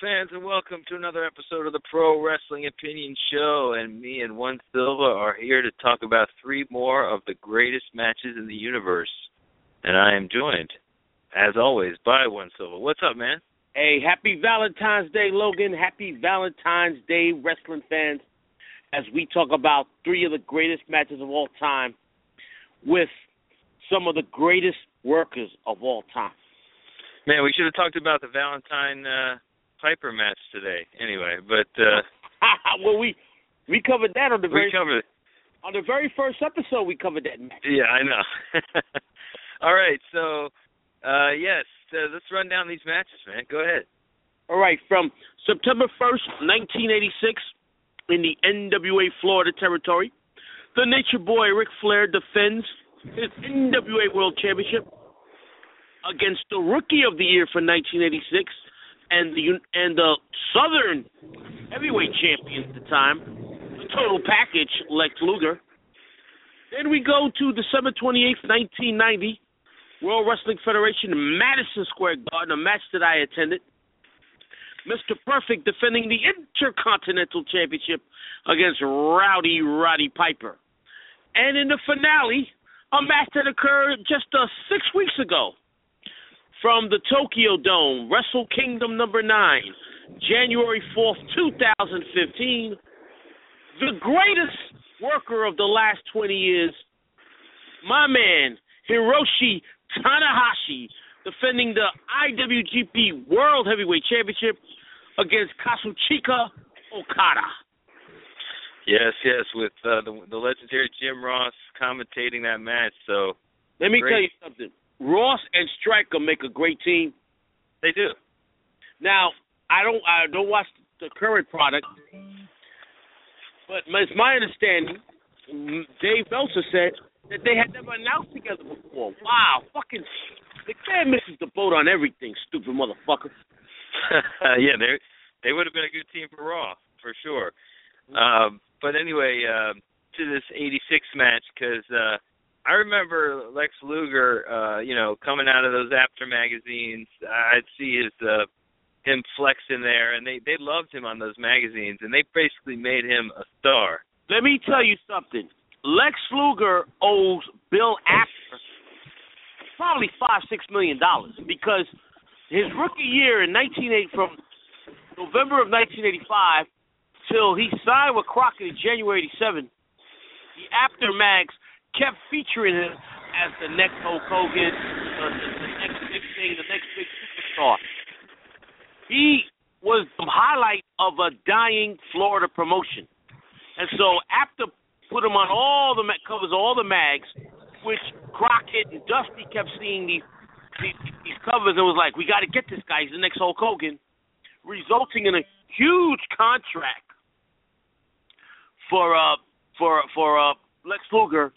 Fans, and welcome to another episode of the Pro Wrestling Opinion Show. And me and One Silva are here to talk about three more of the greatest matches in the universe. And I am joined, as always, by One Silva. What's up, man? Hey, happy Valentine's Day, Logan. Happy Valentine's Day, wrestling fans, as we talk about three of the greatest matches of all time with some of the greatest workers of all time. Man, we should have talked about the Valentine uh, Piper match today. Anyway, but uh, well, we we covered that on the very covered it. on the very first episode. We covered that match. Yeah, I know. All right, so uh, yes, uh, let's run down these matches, man. Go ahead. All right, from September 1st, 1986, in the NWA Florida territory, the Nature Boy Ric Flair defends his NWA World Championship against the Rookie of the Year for 1986 and the and the Southern Heavyweight Champion at the time, the Total Package Lex Luger. Then we go to December 28th, 1990, World Wrestling Federation, Madison Square Garden, a match that I attended. Mr. Perfect defending the Intercontinental Championship against Rowdy Roddy Piper. And in the finale, a match that occurred just uh, six weeks ago from the Tokyo Dome, Wrestle Kingdom number 9, January 4th, 2015. The greatest worker of the last 20 years, my man, Hiroshi Tanahashi, defending the IWGP World Heavyweight Championship against Kazuchika Okada. Yes, yes, with uh, the the legendary Jim Ross commentating that match. So Let me Great. tell you something. Ross and Striker make a great team. they do. Now, I don't I don't watch the current product, but it's my understanding. Dave Meltzer said that they had never announced together before. Wow, fucking the guy misses the boat on everything, stupid motherfucker. yeah, they they would have been a good team for Raw for sure. Um, but anyway, uh, to this '86 match because uh, I remember Lex Luger, uh, you know, coming out of those Apter magazines. I'd see his uh, him flexing there, and they they loved him on those magazines, and they basically made him a star. Let me tell you something. Lex Luger owes Bill Apter probably five six million dollars because his rookie year in 1980 from November of 1985 till he signed with Crockett in January 87, the Apter mags kept featuring him as the next Hulk Hogan, the, the, the next big thing, the next big superstar. He was the highlight of a dying Florida promotion. And so Apter put him on all the covers, all the mags, which Crockett and Dusty kept seeing these these, these covers and was like, we got to get this guy. He's the next Hulk Hogan, resulting in a huge contract for uh for for uh Lex Luger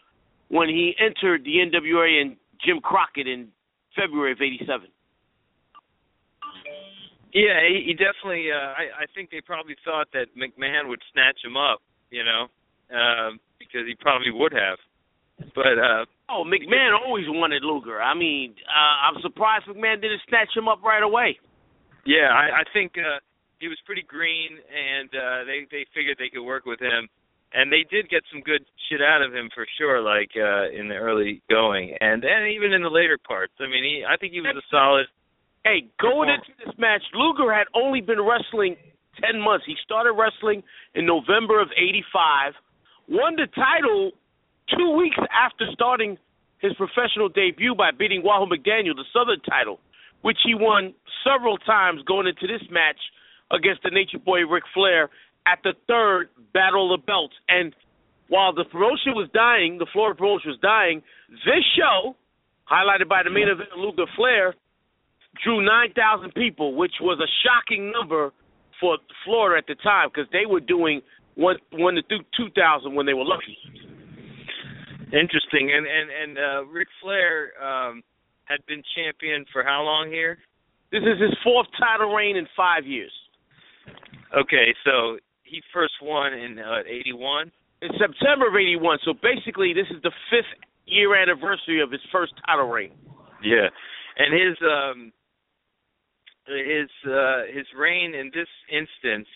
when he entered the NWA and Jim Crockett in February of '87. Yeah, he, he definitely. Uh, I I think they probably thought that McMahon would snatch him up, you know, um, because he probably would have. But uh oh, McMahon always wanted Luger. I mean, uh, I'm surprised McMahon didn't snatch him up right away. Yeah, I, I think uh, he was pretty green, and uh, they they figured they could work with him, and they did get some good shit out of him for sure, like uh, in the early going, and and even in the later parts. I mean, he I think he was a solid. Hey, going into this match, Luger had only been wrestling ten months. He started wrestling in November of '85, won the title two weeks after starting his professional debut by beating Wahoo McDaniel, the Southern title, which he won several times going into this match against the Nature Boy Ric Flair at the third Battle of the Belts. And while the promotion was dying, the Florida promotion was dying, this show, highlighted by the main event Luger Flair, drew 9,000 people, which was a shocking number for Florida at the time because they were doing one one to two thousand when they were lucky. Interesting, and and and uh, Ric Flair um, had been champion for how long here? This is his fourth title reign in five years. Okay, so he first won in uh, '81. In September of '81. So basically, this is the fifth year anniversary of his first title reign. Yeah, and his um his uh his reign in this instance,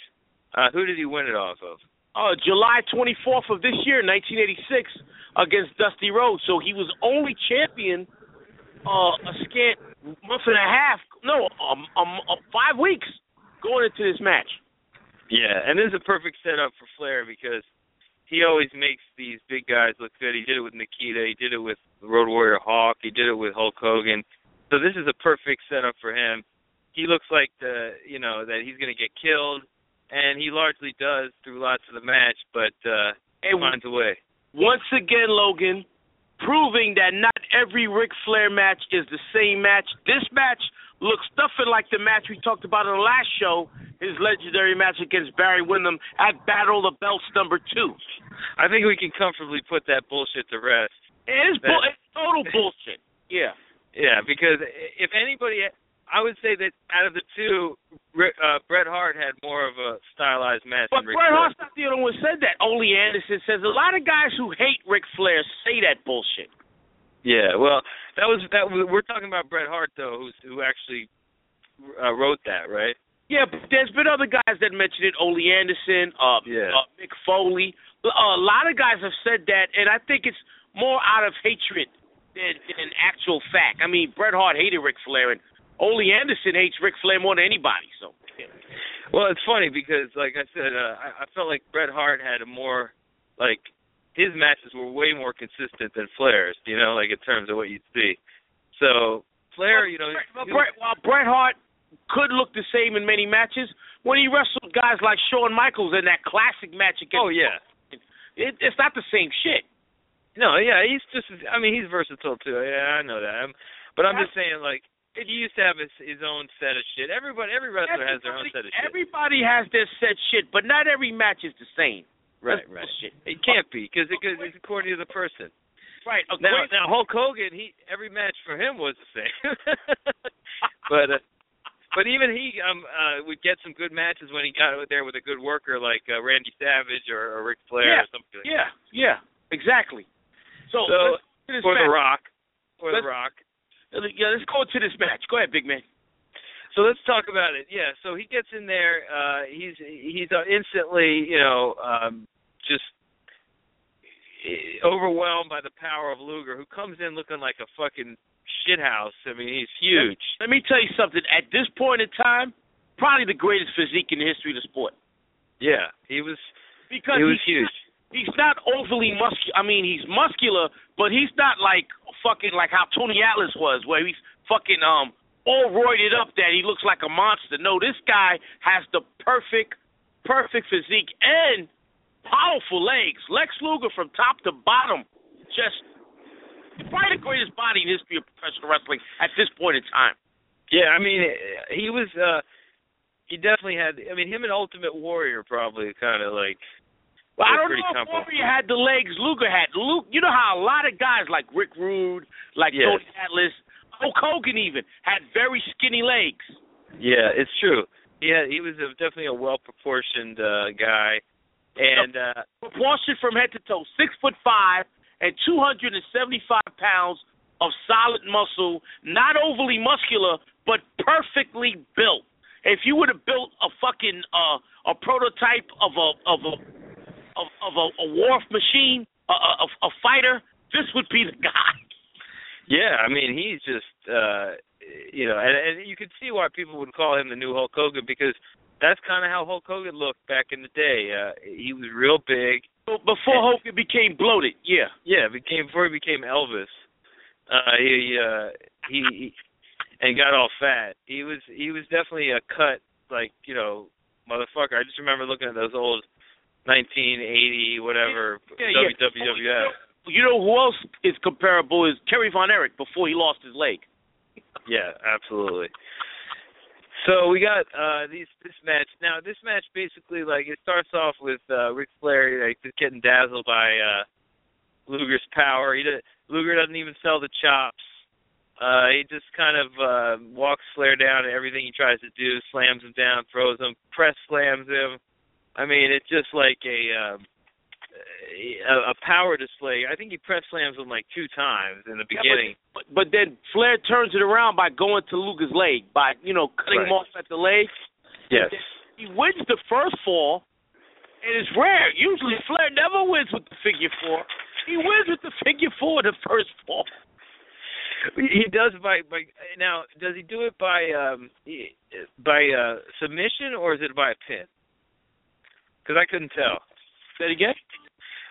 uh who did he win it off of? Uh July 24th of this year, 1986, against Dusty Rhodes. So he was only champion uh a scant month and a half, no, um, um, uh, five weeks going into this match. Yeah, and this is a perfect setup for Flair because he always makes these big guys look good. He did it with Nikita. He did it with Road Warrior Hawk. He did it with Hulk Hogan. So this is a perfect setup for him. He looks like the you know that he's going to get killed, and he largely does through lots of the match, but uh, he finds a way. Once again, Logan, proving that not every Ric Flair match is the same match. This match looks nothing like the match we talked about in the last show, his legendary match against Barry Windham at Battle of the Belts number two. I think we can comfortably put that bullshit to rest. It is bull- it's total bullshit. Yeah. Yeah, because if anybody, I would say that out of the two, uh, Bret Hart had more of a stylized match. But Bret Hart's not the only one who said that. Ole Anderson says a lot of guys who hate Ric Flair say that bullshit. Yeah, well, that was that. We're talking about Bret Hart though, who's who actually uh, wrote that, right? Yeah, but there's been other guys that mentioned it. Ole Anderson, uh, Yeah. uh Mick Foley. Uh, a lot of guys have said that, and I think it's more out of hatred than, than actual fact. I mean, Bret Hart hated Ric Flair, and Ole Anderson hates Ric Flair more than anybody. So, yeah. Well, it's funny because, like I said, uh, I, I felt like Bret Hart had a more like his matches were way more consistent than Flair's. You know, like in terms of what you'd see. So Flair, you know, he- Bret, while Bret Hart could look the same in many matches, when he wrestled guys like Shawn Michaels in that classic match against, oh yeah, it, it's not the same shit. no, yeah, he's just. I mean, he's versatile too. Yeah, I know that. I'm, but I'm just saying, like, he used to have his his own set of shit. Everybody, every wrestler has their own set of shit. Everybody has their set shit, but not every match is the same. right, That's right. bullshit. It can't be because it, 'cause it's according to the person. Right. Now, great- now Hulk Hogan, he every match for him was the same. but uh, but even he um uh would get some good matches when he got out there with a good worker like uh, Randy Savage or, or Ric Flair Yeah, or something. Like that. yeah, yeah, exactly. So, So, let's go to this Or The. Rock. Or The Let's- Rock. Yeah, let's go to this match. Go ahead, big man. So let's talk about it. Yeah, so he gets in there. Uh, he's he's uh, instantly, you know, um, just eh, overwhelmed by the power of Luger, who comes in looking like a fucking shithouse. I mean, he's huge. Let me tell you something. At this point in time, probably the greatest physique in the history of the sport. Yeah, he was. Because He was huge. He's not overly muscular. I mean, he's muscular, but he's not like fucking like how Tony Atlas was, where he's fucking um all roided up that he looks like a monster. No, this guy has the perfect, perfect physique and powerful legs. Lex Luger from top to bottom, just probably the greatest body in history of professional wrestling at this point in time. Yeah, I mean, he was. uh He definitely had. I mean, him and Ultimate Warrior probably kind of like. Well, I don't know if. Warrior had the legs Luger had. Luke, you know how a lot of guys like Rick Rude, like Yes. Tony Atlas, Hulk Hogan even had very skinny legs. Yeah, it's true. Yeah, he was a, definitely a well proportioned uh, guy, and uh, Proportion from head to toe, six foot five and two hundred and seventy five pounds of solid muscle, not overly muscular, but perfectly built. If you would have built a fucking uh, a prototype of a of a of, of a, a wharf machine, a, a, a fighter, this would be the guy. yeah, I mean he's just uh, you know, and, and you could see why people would call him the new Hulk Hogan because that's kind of how Hulk Hogan looked back in the day. Uh, he was real big. Before Hogan became bloated, yeah. Yeah, became before he became Elvis. Uh, he uh, he, he and got all fat. He was he was definitely a cut like you know motherfucker. I just remember looking at those old 1980 whatever Yeah, yeah. WWF. You know who else is comparable is Kerry Von Erich before he lost his leg. Yeah, absolutely. So we got uh these this match. Now this match basically like it starts off with uh Ric Flair like just getting dazzled by uh Luger's power. He does, Luger doesn't even sell the chops. Uh he just kind of uh walks Flair down and everything he tries to do, slams him down, throws him, press slams him. I mean, it's just like a um a, a power display. I think he press slams him like two times in the Yeah, beginning. but, but then Flair turns it around by going to Luger's leg, by you know cutting him off at the leg. yes. He wins the first fall, and it's rare. Usually Flair never wins with the figure four. He wins with the figure four the first fall. He does by by now. Does he do it by um by uh submission or is it by a pin? Because I couldn't tell. Say it again.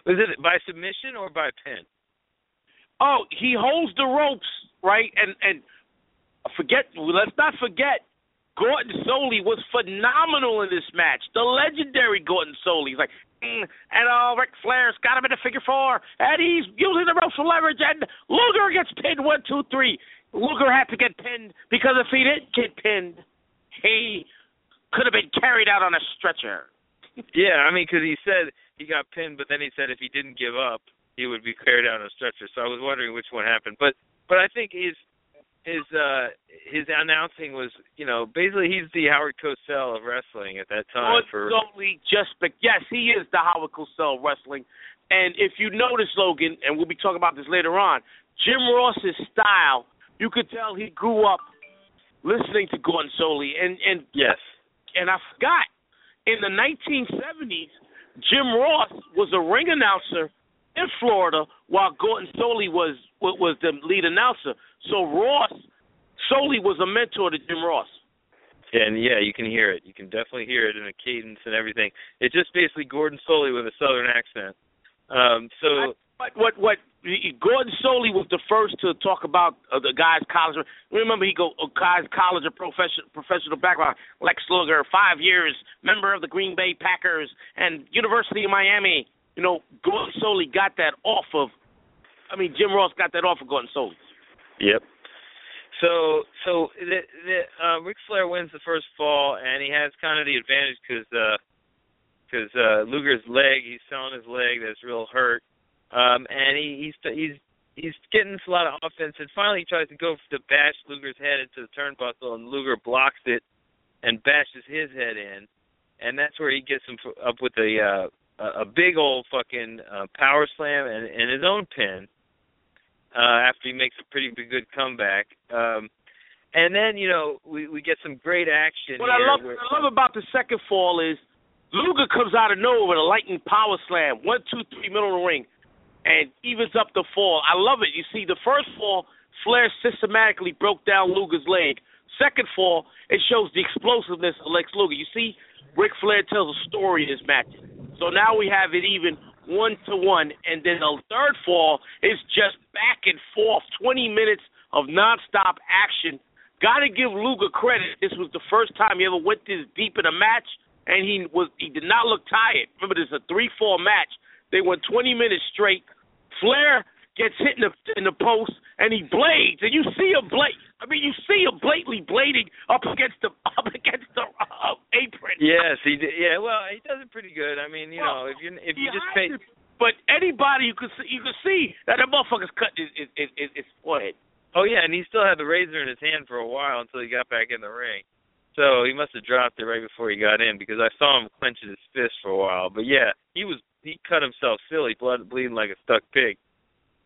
Was it by submission or by pin? Oh, he holds the ropes, right? And and forget let's not forget Gordon Solie was phenomenal in this match. The legendary Gordon Solie. He's like, mm, and uh, Ric Flair's got him in a figure four, and he's using the ropes for leverage, and Luger gets pinned one, two, three. Luger had to get pinned because if he didn't get pinned, he could have been carried out on a stretcher. Yeah, I mean, because he said he got pinned, but then he said if he didn't give up, he would be carried out on a stretcher. So I was wondering which one happened. But but I think his his uh his announcing was you know basically he's the Howard Cosell of wrestling at that time for Solie just but yes, he is the Howard Cosell of wrestling. And if you notice, Logan, and we'll be talking about this later on, Jim Ross's style, you could tell he grew up listening to Gordon Solie. And and yes and I forgot, in the 1970s, Jim Ross was a ring announcer in Florida while Gordon Solie was was the lead announcer. So Ross Solie was a mentor to Jim Ross. And yeah, you can hear it. You can definitely hear it in the cadence and everything. It's just basically Gordon Solie with a southern accent. Um, so What what what? Gordon Solie was the first to talk about uh, the guy's college. Remember, he go uh, guy's college or professional professional background. Lex Luger, five years, member of the Green Bay Packers and University of Miami. You know, Gordon Solie got that off of. I mean, Jim Ross got that off of Gordon Solie. Yep. So so the, the uh, Ric Flair wins the first fall, and he has kind of the advantage because because uh, Luger's leg, he's selling his leg that's real hurt, um, and he, he's he's he's getting a lot of offense, and finally he tries to go to bash Luger's head into the turnbuckle, and Luger blocks it and bashes his head in, and that's where he gets him up with a uh, a big old fucking uh, power slam and, and his own pin uh, after he makes a pretty good comeback. Um, and then you know we we get some great action. What I love, where- what I love about the second fall is Luger comes out of nowhere with a lightning power slam, one, two, three, middle of the ring, and evens up the fall. I love it. You see, the first fall, Flair systematically broke down Luger's leg. Second fall, it shows the explosiveness of Lex Luger. You see, Ric Flair tells a story in this match. So now we have it even one to one, and then the third fall is just back and forth, 20 minutes of nonstop action. Got to give Luger credit. This was the first time he ever went this deep in a match, and he was he did not look tired. Remember, this is a three-four match. They went 20 minutes straight. Flair gets hit in the in the post, and he blades, and you see him blade. I mean, you see him blatantly blading up against the up against the uh, apron. Yes, he did. Yeah, well, he does it pretty good. I mean, you Well, know, if you if you just pay, it, But anybody you could see, you could see that that motherfucker's cut his his, his, his forehead. oh yeah, and he still had the razor in his hand for a while until he got back in the ring. So he must have dropped it right before he got in because I saw him clenching his fist for a while. But yeah, he was he cut himself silly, blood bleeding like a stuck pig.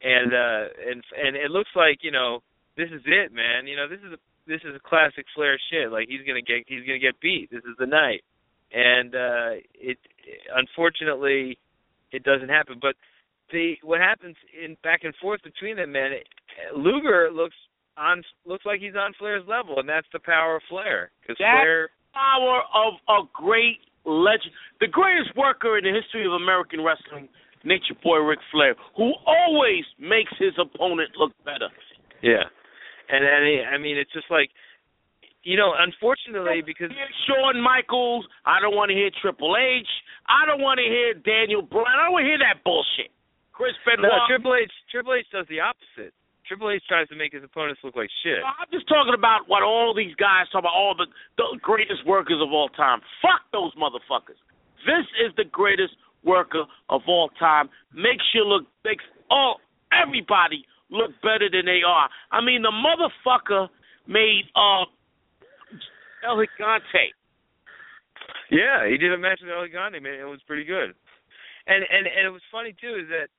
And uh and and it looks like, you know, this is it, man. You know, this is a this is a classic Flair shit. Like he's gonna get he's gonna get beat. This is the night. And uh it unfortunately it doesn't happen. But the what happens in back and forth between them, man, it, Luger looks on looks like he's on Flair's level, and that's the power of Flair. Because Flair, power of a great legend, the greatest worker in the history of American wrestling, Nature Boy Ric Flair, who always makes his opponent look better. Yeah, and and he, I mean it's just like. You know, unfortunately, because Shawn Michaels, I don't want to hear Triple H. I don't want to hear Daniel Bryan. I don't want to hear that bullshit. Chris Benoit. No, Triple H. Triple H does the opposite. Triple H tries to make his opponents look like shit. I'm just talking about what all these guys talk about, all the, the greatest workers of all time. Fuck those motherfuckers. This is the greatest worker of all time. Makes you look, makes all everybody look better than they are. I mean, the motherfucker made uh El Gigante. Yeah, he did a match with El Gigante, man. It was pretty good. And and and it was funny too is that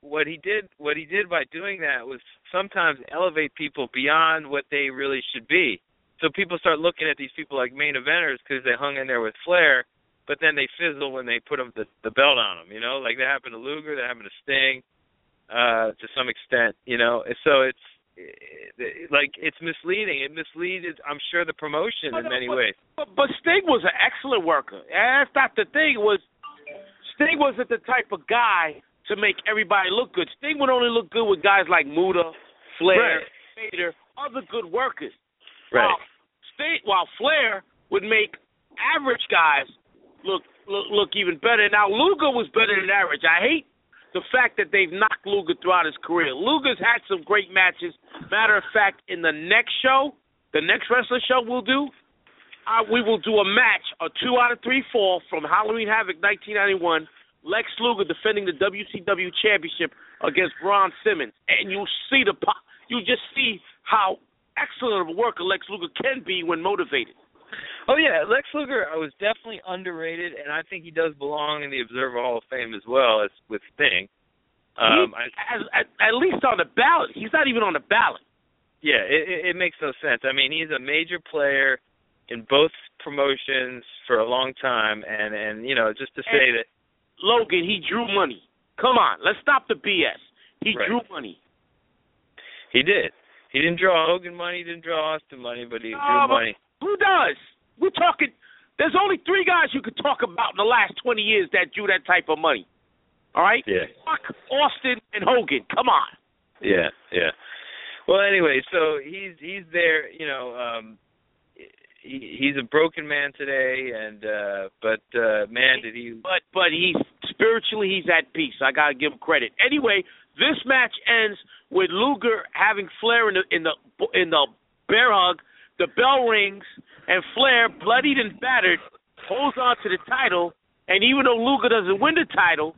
what he did what he did by doing that was sometimes elevate people beyond what they really should be. So people start looking at these people like main eventers because they hung in there with Flair, but then they fizzle when they put them the, the belt on them. You know, like that happened to Luger, that happened to Sting, uh, to some extent. You know, so it's like it's misleading. It misleads, I'm sure, the promotion in many but, ways. But, but Sting was an excellent worker. That's not the thing. Was Sting wasn't the type of guy to make everybody look good. Sting would only look good with guys like Muta, Flair, right. Vader, other good workers. Right. While Sting, while Flair would make average guys look, look look even better. Now Luger was better than average. I hate the fact that they've knocked Luger throughout his career. Luger's had some great matches. Matter of fact, in the next show, the next wrestling show we'll do, uh, we will do a match, a two out of three fall from Halloween Havoc 1991 Lex Luger defending the WCW championship against Ron Simmons, and you see the you just see how excellent of a worker Lex Luger can be when motivated. Oh yeah, Lex Luger was definitely underrated, and I think he does belong in the Observer Hall of Fame as well as with Sting. Um, he, as, at, at least on the ballot, he's not even on the ballot. Yeah, it, it, it makes no sense. I mean, he's a major player in both promotions for a long time, and and you know, just to say and, that Logan, he drew money. Come on, let's stop the BS. He right. drew money. He did. He didn't draw Hogan money. He didn't draw Austin money, but he no, drew money. Who does? We're talking. There's only three guys you could talk about in the last 20 years that drew that type of money. All right. Yeah. Fuck Austin and Hogan. Come on. Yeah, yeah. Well, anyway, so he's he's there. You know, um, he, he's a broken man today, and uh but uh man, did he? But but he's spiritually he's at peace. I gotta give him credit. Anyway, this match ends with Luger having Flair in the in the in the bear hug. The bell rings, and Flair, bloodied and battered, holds on to the title. And even though Luger doesn't win the title,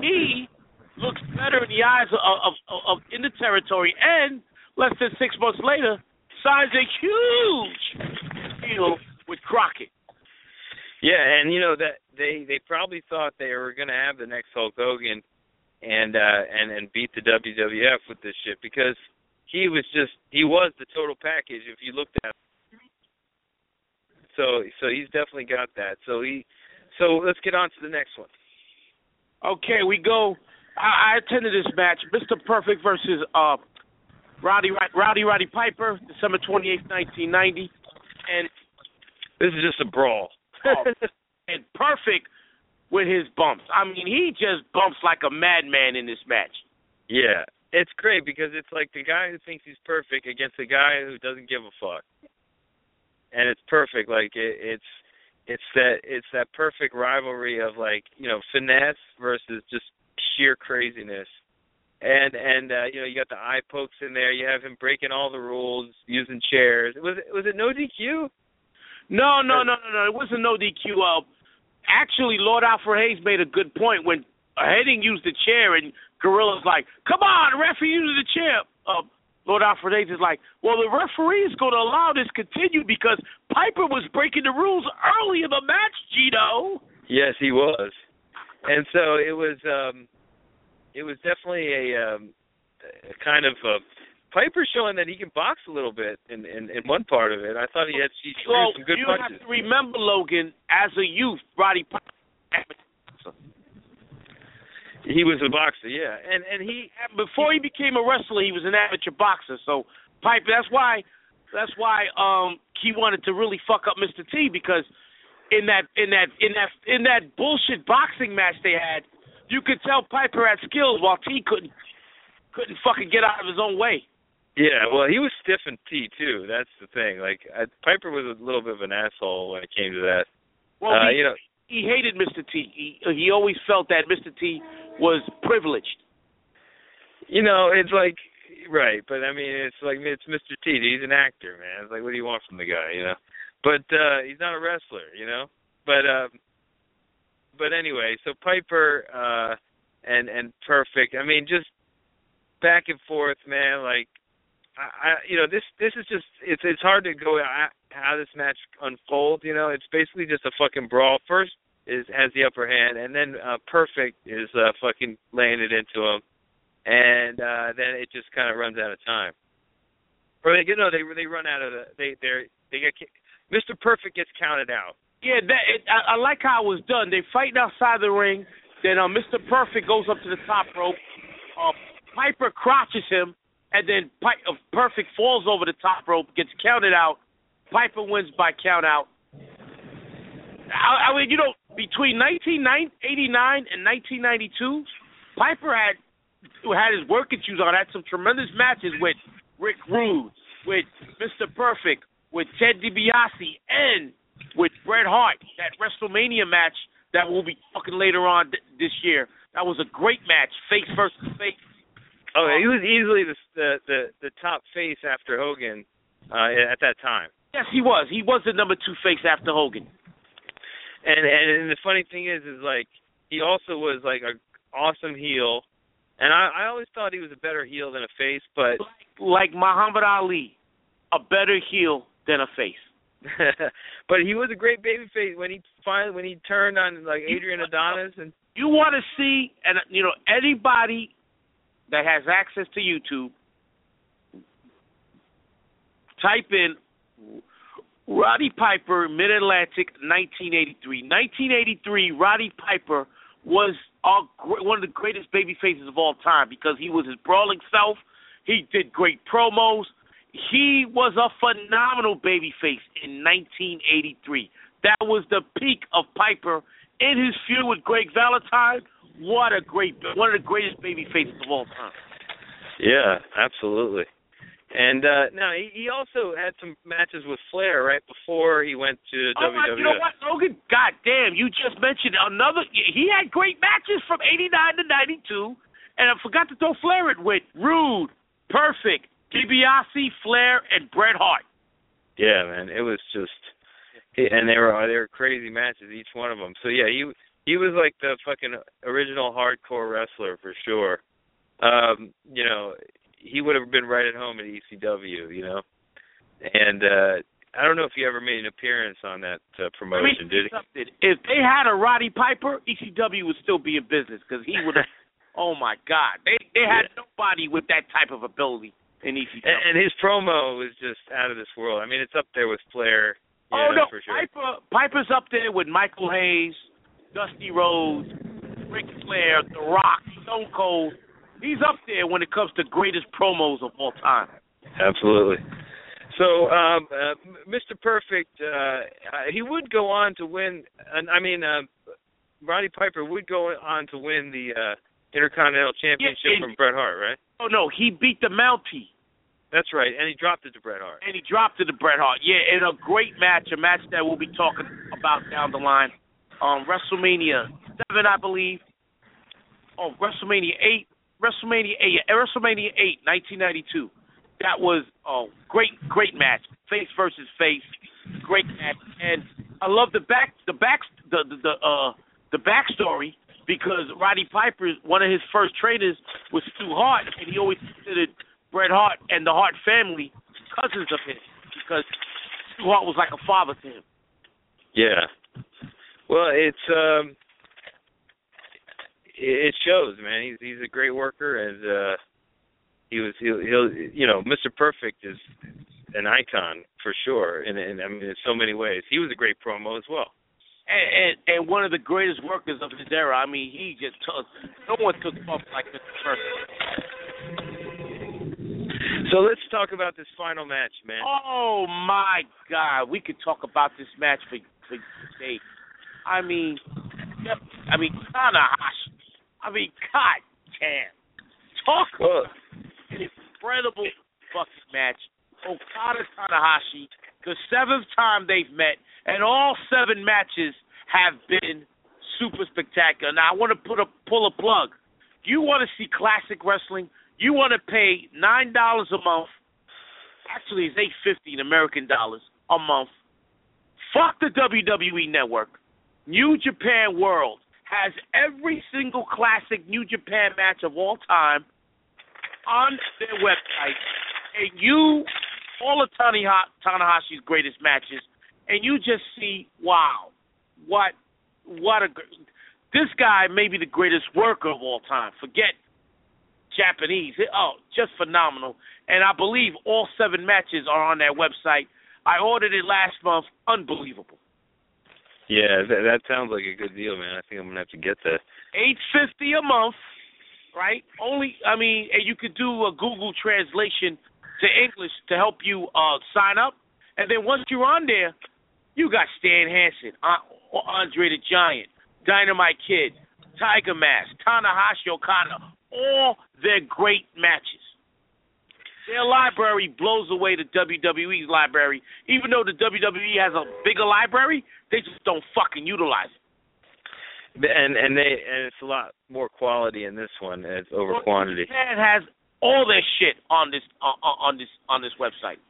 he looks better in the eyes of, of, of, of in the territory. And less than six months later, signs a huge deal with Crockett. Yeah, and you know that they they probably thought they were going to have the next Hulk Hogan and uh and and beat the WWF with this shit because he was just he was the total package if you looked at him. So so he's definitely got that. So he so let's get on to the next one. Okay, we go. I, I attended this match, Mr. Perfect versus uh Rowdy Rowdy Roddy Piper, December twenty eighth, nineteen ninety, and this is just a brawl. oh, and perfect with his bumps. I mean, he just bumps like a madman in this match. Yeah, it's great because it's like the guy who thinks he's perfect against the guy who doesn't give a fuck, and it's perfect. Like it, it's it's that it's that perfect rivalry of like you know finesse versus just sheer craziness and and uh, you know you got the eye pokes in there. You have him breaking all the rules, using chairs. Was it was it no DQ? No, no, no, no, no. It wasn't no DQ. Uh, actually, Lord Alfred Hayes made a good point when Hennig used the chair and Gorilla's like, "Come on, referee uses the chair." Uh, Lord Alfred Hayes is like, well, the referee is going to allow this continue because Piper was breaking the rules early in the match, Gino. Yes, he was, and so it was. um It was definitely a, um, a kind of a Piper showing that he can box a little bit in in, in one part of it. I thought he had he threw Well, some good you punches. have to remember, Logan, as a youth, Roddy Piper. He was a boxer, yeah, and and he Before he became a wrestler, he was an amateur boxer. So Piper, that's why, that's why um he wanted to really fuck up Mr. T because in that in that in that in that bullshit boxing match they had, you could tell Piper had skills while T couldn't couldn't fucking get out of his own way. Yeah, well, he was stiff in T too. That's the thing. Like I, Piper was a little bit of an asshole when it came to that. Well, uh, he, you know, he hated Mr. T. He he always felt that Mr. T was privileged. you know, it's like right, but I mean, it's like it's Mr. T. He's an actor, man. It's like, what do you want from the guy, you know? But uh he's not a wrestler, you know. But um, but anyway, so Piper uh and and perfect. I mean, just back and forth, man. Like I, I you know this this is just it's it's hard to go at how this match unfolds. You know, it's basically just a fucking brawl. First is has the upper hand, and then uh, perfect is uh, fucking laying it into him, and uh, then it just kind of runs out of time. Or they you know they they run out of the they they they get Mr. Perfect gets counted out. Yeah, that it, I, I like how it was done. They fighting outside the ring. Then uh, Mr. Perfect goes up to the top rope. Uh, Piper crotches him, and then Pi- uh, Perfect falls over the top rope, gets counted out. Piper wins by count out. I, I mean, you know, between 1989 and 1992, Piper had had his working shoes on. Had some tremendous matches with Rick Rude, with Mr. Perfect, with Ted DiBiase, and with Bret Hart. That WrestleMania match that we'll be talking later on th- this year. That was a great match, face versus face. Oh, he was easily the the the, the top face after Hogan uh, at that time. Yes, he was. He was the number two face after Hogan. And and the funny thing is, is like he also was like a awesome heel, and I I always thought he was a better heel than a face, but Like Muhammad Ali, a better heel than a face. but he was a great baby face when he finally when he turned on like Adrian Adonis and You want to see, and you know, anybody that has access to YouTube, type in Roddy Piper, Mid Atlantic, 1983. 1983, Roddy Piper was our, one of the greatest baby faces of all time because he was his brawling self. He did great promos. He was a phenomenal baby face in 1983. That was the peak of Piper in his feud with Greg Valentine. What a great, one of the greatest baby faces of all time. yeah, absolutely. And uh no, he, he also had some matches with Flair right before he went to Oh, my, you know what, Logan? God damn, you just mentioned another. He had great matches from '89 to '92, and I forgot to throw Flair in with Rude, Perfect, DiBiase, Flair, and Bret Hart. Yeah, man, it was just, and they were they were crazy matches, each one of them. So yeah, he he was like the fucking original hardcore wrestler for sure. Um, you know, he would have been right at home at ECW, you know. And uh I don't know if he ever made an appearance on that uh, promotion, did he? If they had a Roddy Piper, ECW would still be in business because he would have. oh my God, they they had nobody with that type of ability E And, and his promo was just out of this world. I mean, it's up there with Flair. Oh know, no, for sure. Piper Piper's up there with Michael Hayes, Dusty Rhodes, Ric Flair, The Rock, Stone Cold. He's up there when it comes to greatest promos of all time. Absolutely. So, um, uh, Mr. Perfect, uh, he would go on to win. And I mean, uh, Roddy Piper would go on to win the uh, Intercontinental Championship and- from Bret Hart, right? Oh no, he beat the Mountie That's right, and he dropped it to Bret Hart. and he dropped it to Bret Hart. Yeah, in a great match, a match that we'll be talking about down the line. Um, WrestleMania seven, I believe. Oh, WrestleMania eight, WrestleMania eight, WrestleMania eight, 1992. That was a great, great match, face versus face, great match, and I love the back, the back, the the, the uh the backstory because Roddy Piper, one of his first trainers was Stu Hart, and he always considered Bret Hart and the Hart family, cousins of his, because Stu Hart was like a father to him. Yeah. Well, it's um it shows, man. He's he's a great worker and uh he was he'll, he'll you know, Mr. Perfect is an icon for sure and and I mean in so many ways. He was a great promo as well. And, and and one of the greatest workers of his era. I mean, he just took no one took off like Mr. Perfect. So let's talk about this final match, man. Oh my God, we could talk about this match for for days. I mean, yep, I mean Tanahashi. I mean, God damn, talk Well, an incredible fucking match. Okada Tanahashi, the seventh time they've met, and all seven matches have been super spectacular. Now I want to put a pull a plug. Do you want to see classic wrestling? You want to pay nine dollars a month? Actually, it's eight fifty in American dollars a month. Fuck the WWE network. New Japan World has every single classic New Japan match of all time on their website, and you all of Tanaha- Tanahashi's greatest matches, and you just see, wow, what, what a, this guy may be the greatest worker of all time. Forget Japanese. Oh, just phenomenal. And I believe all seven matches are on their website. I ordered it last month. Unbelievable. yeah, that, that sounds like a good deal, man. I think I'm gonna have to get that. Eight fifty a month, right? Only, I mean, and you could do a Google translation to English to help you uh sign up. And then once you're on there, you got Stan Hansen, uh, Andre the Giant, Dynamite Kid, Tiger Mask, Tanahashi Okada, all their great matches. Their library blows away the WWE's library. Even though the WWE has a bigger library, they just don't fucking utilize it. And and they and it's a lot more quality in this one as over Well, quantity. Japan has all their shit on this on, on this on this website.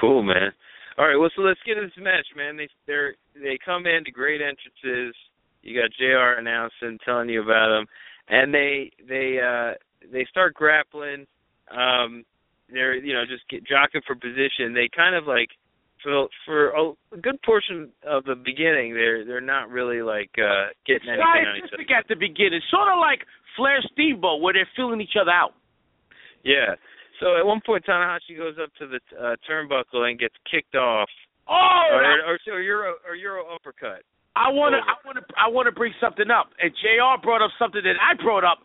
Cool, man. All right, well, so let's get into this match, man. They they they come into great entrances. You got Jr. announcing, telling you about them, and they they uh they start grappling. Um, they're you know just get jockeying for position. They kind of like for for a good portion of the beginning, they're they're not really like uh getting anything on each other. Scientific at the beginning, sort of like Flair Steamboat, where they're filling each other out. Yeah. So at one point, Tanahashi goes up to the uh, turnbuckle and gets kicked off, Oh, or, or, or Euro or Euro uppercut. I want to. I want to, I want to bring something up. And Jr. brought up something that I brought up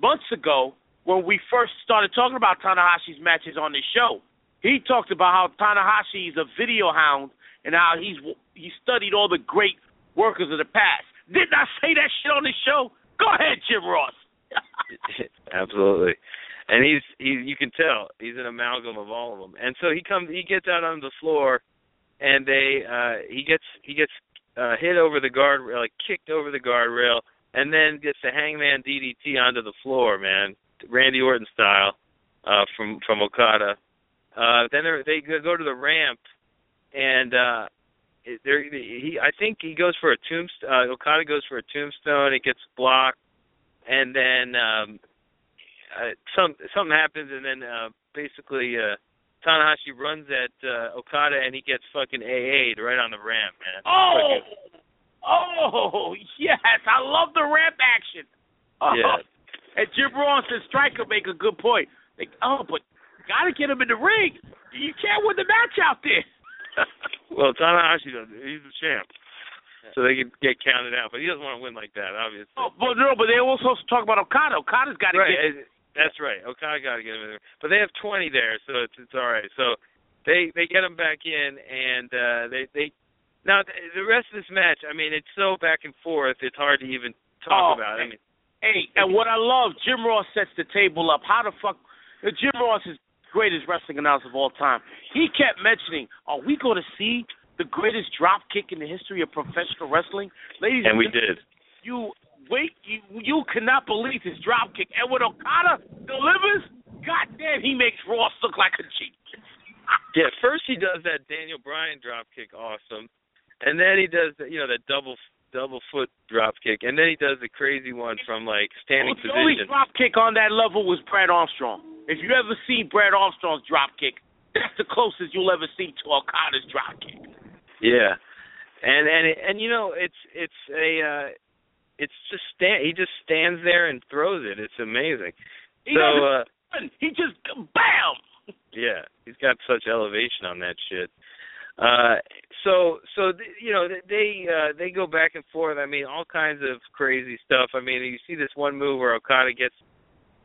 months ago when we first started talking about Tanahashi's matches on this show. He talked about how Tanahashi is a video hound and how he's he studied all the great workers of the past. Didn't I say that shit on this show? Go ahead, Jim Ross. Absolutely. And he's he you can tell he's an amalgam of all of them. And so he comes he gets out on the floor and they uh he gets he gets uh hit over the guard like kicked over the guardrail and then gets the hangman DDT onto the floor, man. Randy Orton style uh from from Okada. Uh then they go to the ramp and uh there he I think he goes for a tombstone uh, Okada goes for a tombstone, it gets blocked and then um uh, some something happens, and then uh, basically uh, Tanahashi runs at uh, Okada, and he gets fucking AA'd right on the ramp, man. Oh, Fucking- oh, yes, I love the ramp action. Oh. Yeah. And Jim Ross and Striker make a good point. Like, oh, but gotta get him in the ring. You can't win the match out there. well, Tanahashi does. He's the champ, so they can get counted out, but he doesn't want to win like that, obviously. oh, but no, but they also supposed to talk about Okada. Okada's got to right. get. That's right. Okada got to get him in there, but they have 20 there, so it's it's all right. So they they get him back in, and uh, they they now the, the rest of this match. I mean, it's so back and forth. It's hard to even talk Oh, about. I mean, Hey, and what I love, Jim Ross sets the table up. How the fuck? uh, Jim Ross is greatest wrestling announcer of all time. He kept mentioning, "Are we going to see the greatest drop kick in the history of professional wrestling?" Ladies and and we did. you wait, you, you cannot believe his drop kick. And when Okada delivers, goddamn, he makes Ross look like a cheat. Yeah, first he does that Daniel Bryan drop kick, awesome, and then he does the, you know that double double foot drop kick, and then he does the crazy one from like standing the only position. drop kick on that level was Brad Armstrong. if you ever see Brad Armstrong's drop kick, that's the closest you'll ever see to Okada's drop kick. Yeah, and and and you know it's it's a uh, it's just stand he just stands there and throws it. It's amazing. He so uh, he just bam. yeah, he's got such elevation on that shit. Uh, so so th- you know they uh, they go back and forth. I mean, all kinds of crazy stuff. I mean, you see this one move where Okada gets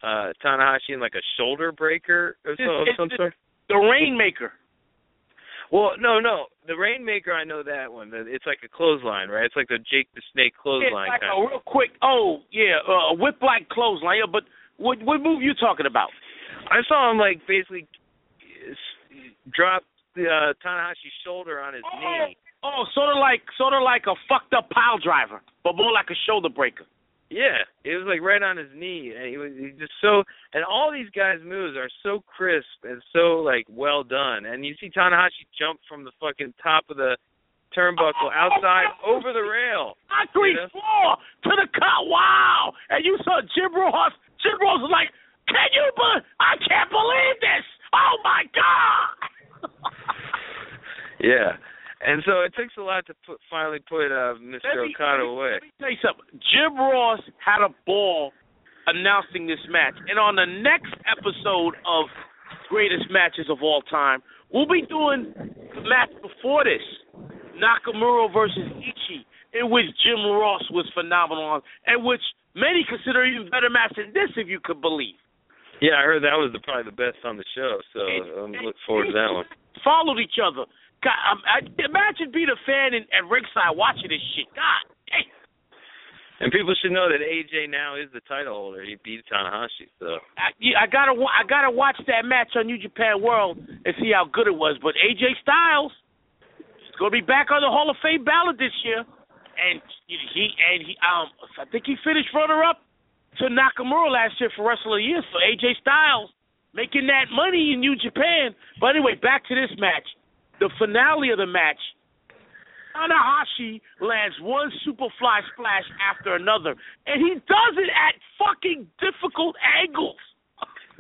uh Tanahashi in like a shoulder breaker or, some, of some sort. The Rainmaker. Well, no, no, the Rainmaker. I know that one. It's like a clothesline, right? It's like the Jake the Snake clothesline like kind. a real quick. Oh yeah, uh, a whip like clothesline. Yeah, but what what move you talking about? I saw him like basically drop the uh, Tanahashi's shoulder on his knee. Oh, sort of like sort of like a fucked up pile driver, but more like a shoulder breaker. Yeah, it was like right on his knee, and he was he just so. And all these guys' moves are so crisp and so like well done. And you see Tanahashi jump from the fucking top of the turnbuckle outside over the rail. Concrete Yeah. floor to the cut. Wow! And you saw Jim Ross. Jim Ross was like, "Can you? Be- I can't believe this! Oh my god!" Yeah, and so it takes a lot to put, finally put uh, Mr. Me- Okada away. Let me tell you something. Jim Ross had a ball announcing this match, and on the next episode of Greatest Matches of All Time, we'll be doing the match before this, Nakamura versus Ishii, in which Jim Ross was phenomenal, and which many consider even better match than this, if you could believe. Yeah, I heard that was the, probably the best on the show, so And- I'm looking forward to that one. Followed each other. God, I, imagine being a fan in, at ringside watching this shit. God, damn. And people should know that AJ now is the title holder. He beat Tanahashi, so I, yeah, I gotta I gotta watch that match on New Japan World and see how good it was. But AJ Styles is gonna be back on the Hall of Fame ballot this year, and he and he um I think he finished runner up to Nakamura last year for Wrestler of the Year. So AJ Styles making that money in New Japan. But anyway, back to this match. The finale of the match. Tanahashi lands one superfly splash after another, and he does it at fucking difficult angles.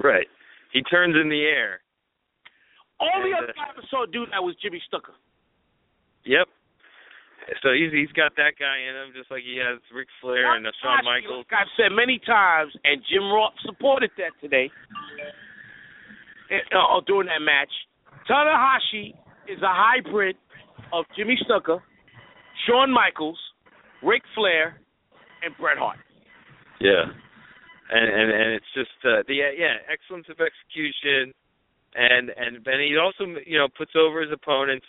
right. He turns in the air. Only And, other uh, guy I saw do that was Jimmy Snuka. Yep. So he's he's got that guy in him, just like he has Ric Flair and Shawn Michaels. Like I've said many times, and Jim Ross supported that today uh, during that match. Tanahashi is a hybrid of Jimmy Snuka, Shawn Michaels, Ric Flair, and Bret Hart. Yeah. And and and it's just uh, the yeah excellence of execution, and and and he also you know puts over his opponents,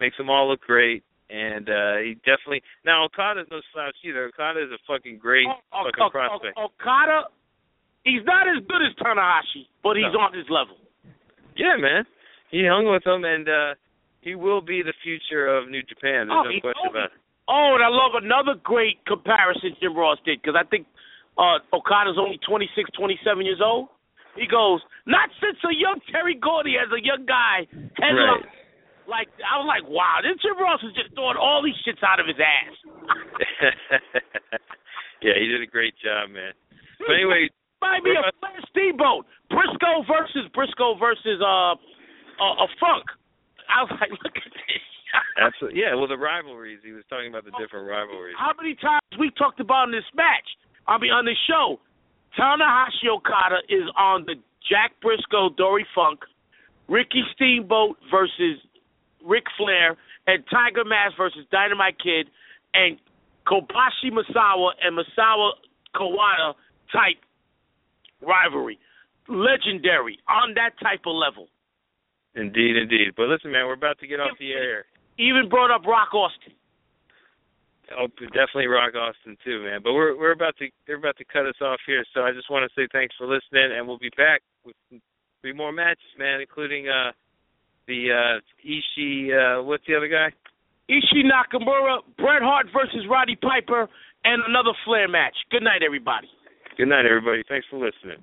makes them all look great, and uh he definitely now Okada's no slouch either. Okada is a fucking great O- fucking O- prospect. O- Okada, he's not as good as Tanahashi, but he's No. on his level. Yeah, man. He hung with them, and uh he will be the future of New Japan. There's Oh, no question about it. Oh, and I love another great comparison Jim Ross did because I think uh, Okada's only 26, 27 years old. He goes, not since a young Terry Gordy as a young guy. Headlock. Like I was like, wow, this Jim Ross is just throwing all these shits out of his ass. yeah, he did a great job, man. But anyway, Remind me of Flair Steamboat, Briscoe versus Briscoe versus uh, uh, a Funk. I was like, look at this. absolutely, yeah. Well, the rivalries. He was talking about the different rivalries. How many times we talked about in this match? I mean, on the show, Tanahashi Okada is on the Jack Briscoe Dory Funk, Ricky Steamboat versus Ric Flair, and Tiger Mask versus Dynamite Kid, and Kobashi Misawa and Misawa Kawada type rivalry. Legendary on that type of level. Indeed, indeed. But listen, man, we're about to get off the air. Even brought up Rock Austin. Oh, definitely Rock Austin too, man. But we're we're about to they're about to cut us off here, so I just want to say thanks for listening, and we'll be back with three more matches, man, including uh the uh Ishii. Uh, what's the other guy? Ishii Nakamura, Bret Hart versus Roddy Piper, and another Flair match. Good night, everybody. Good night, everybody. Thanks for listening.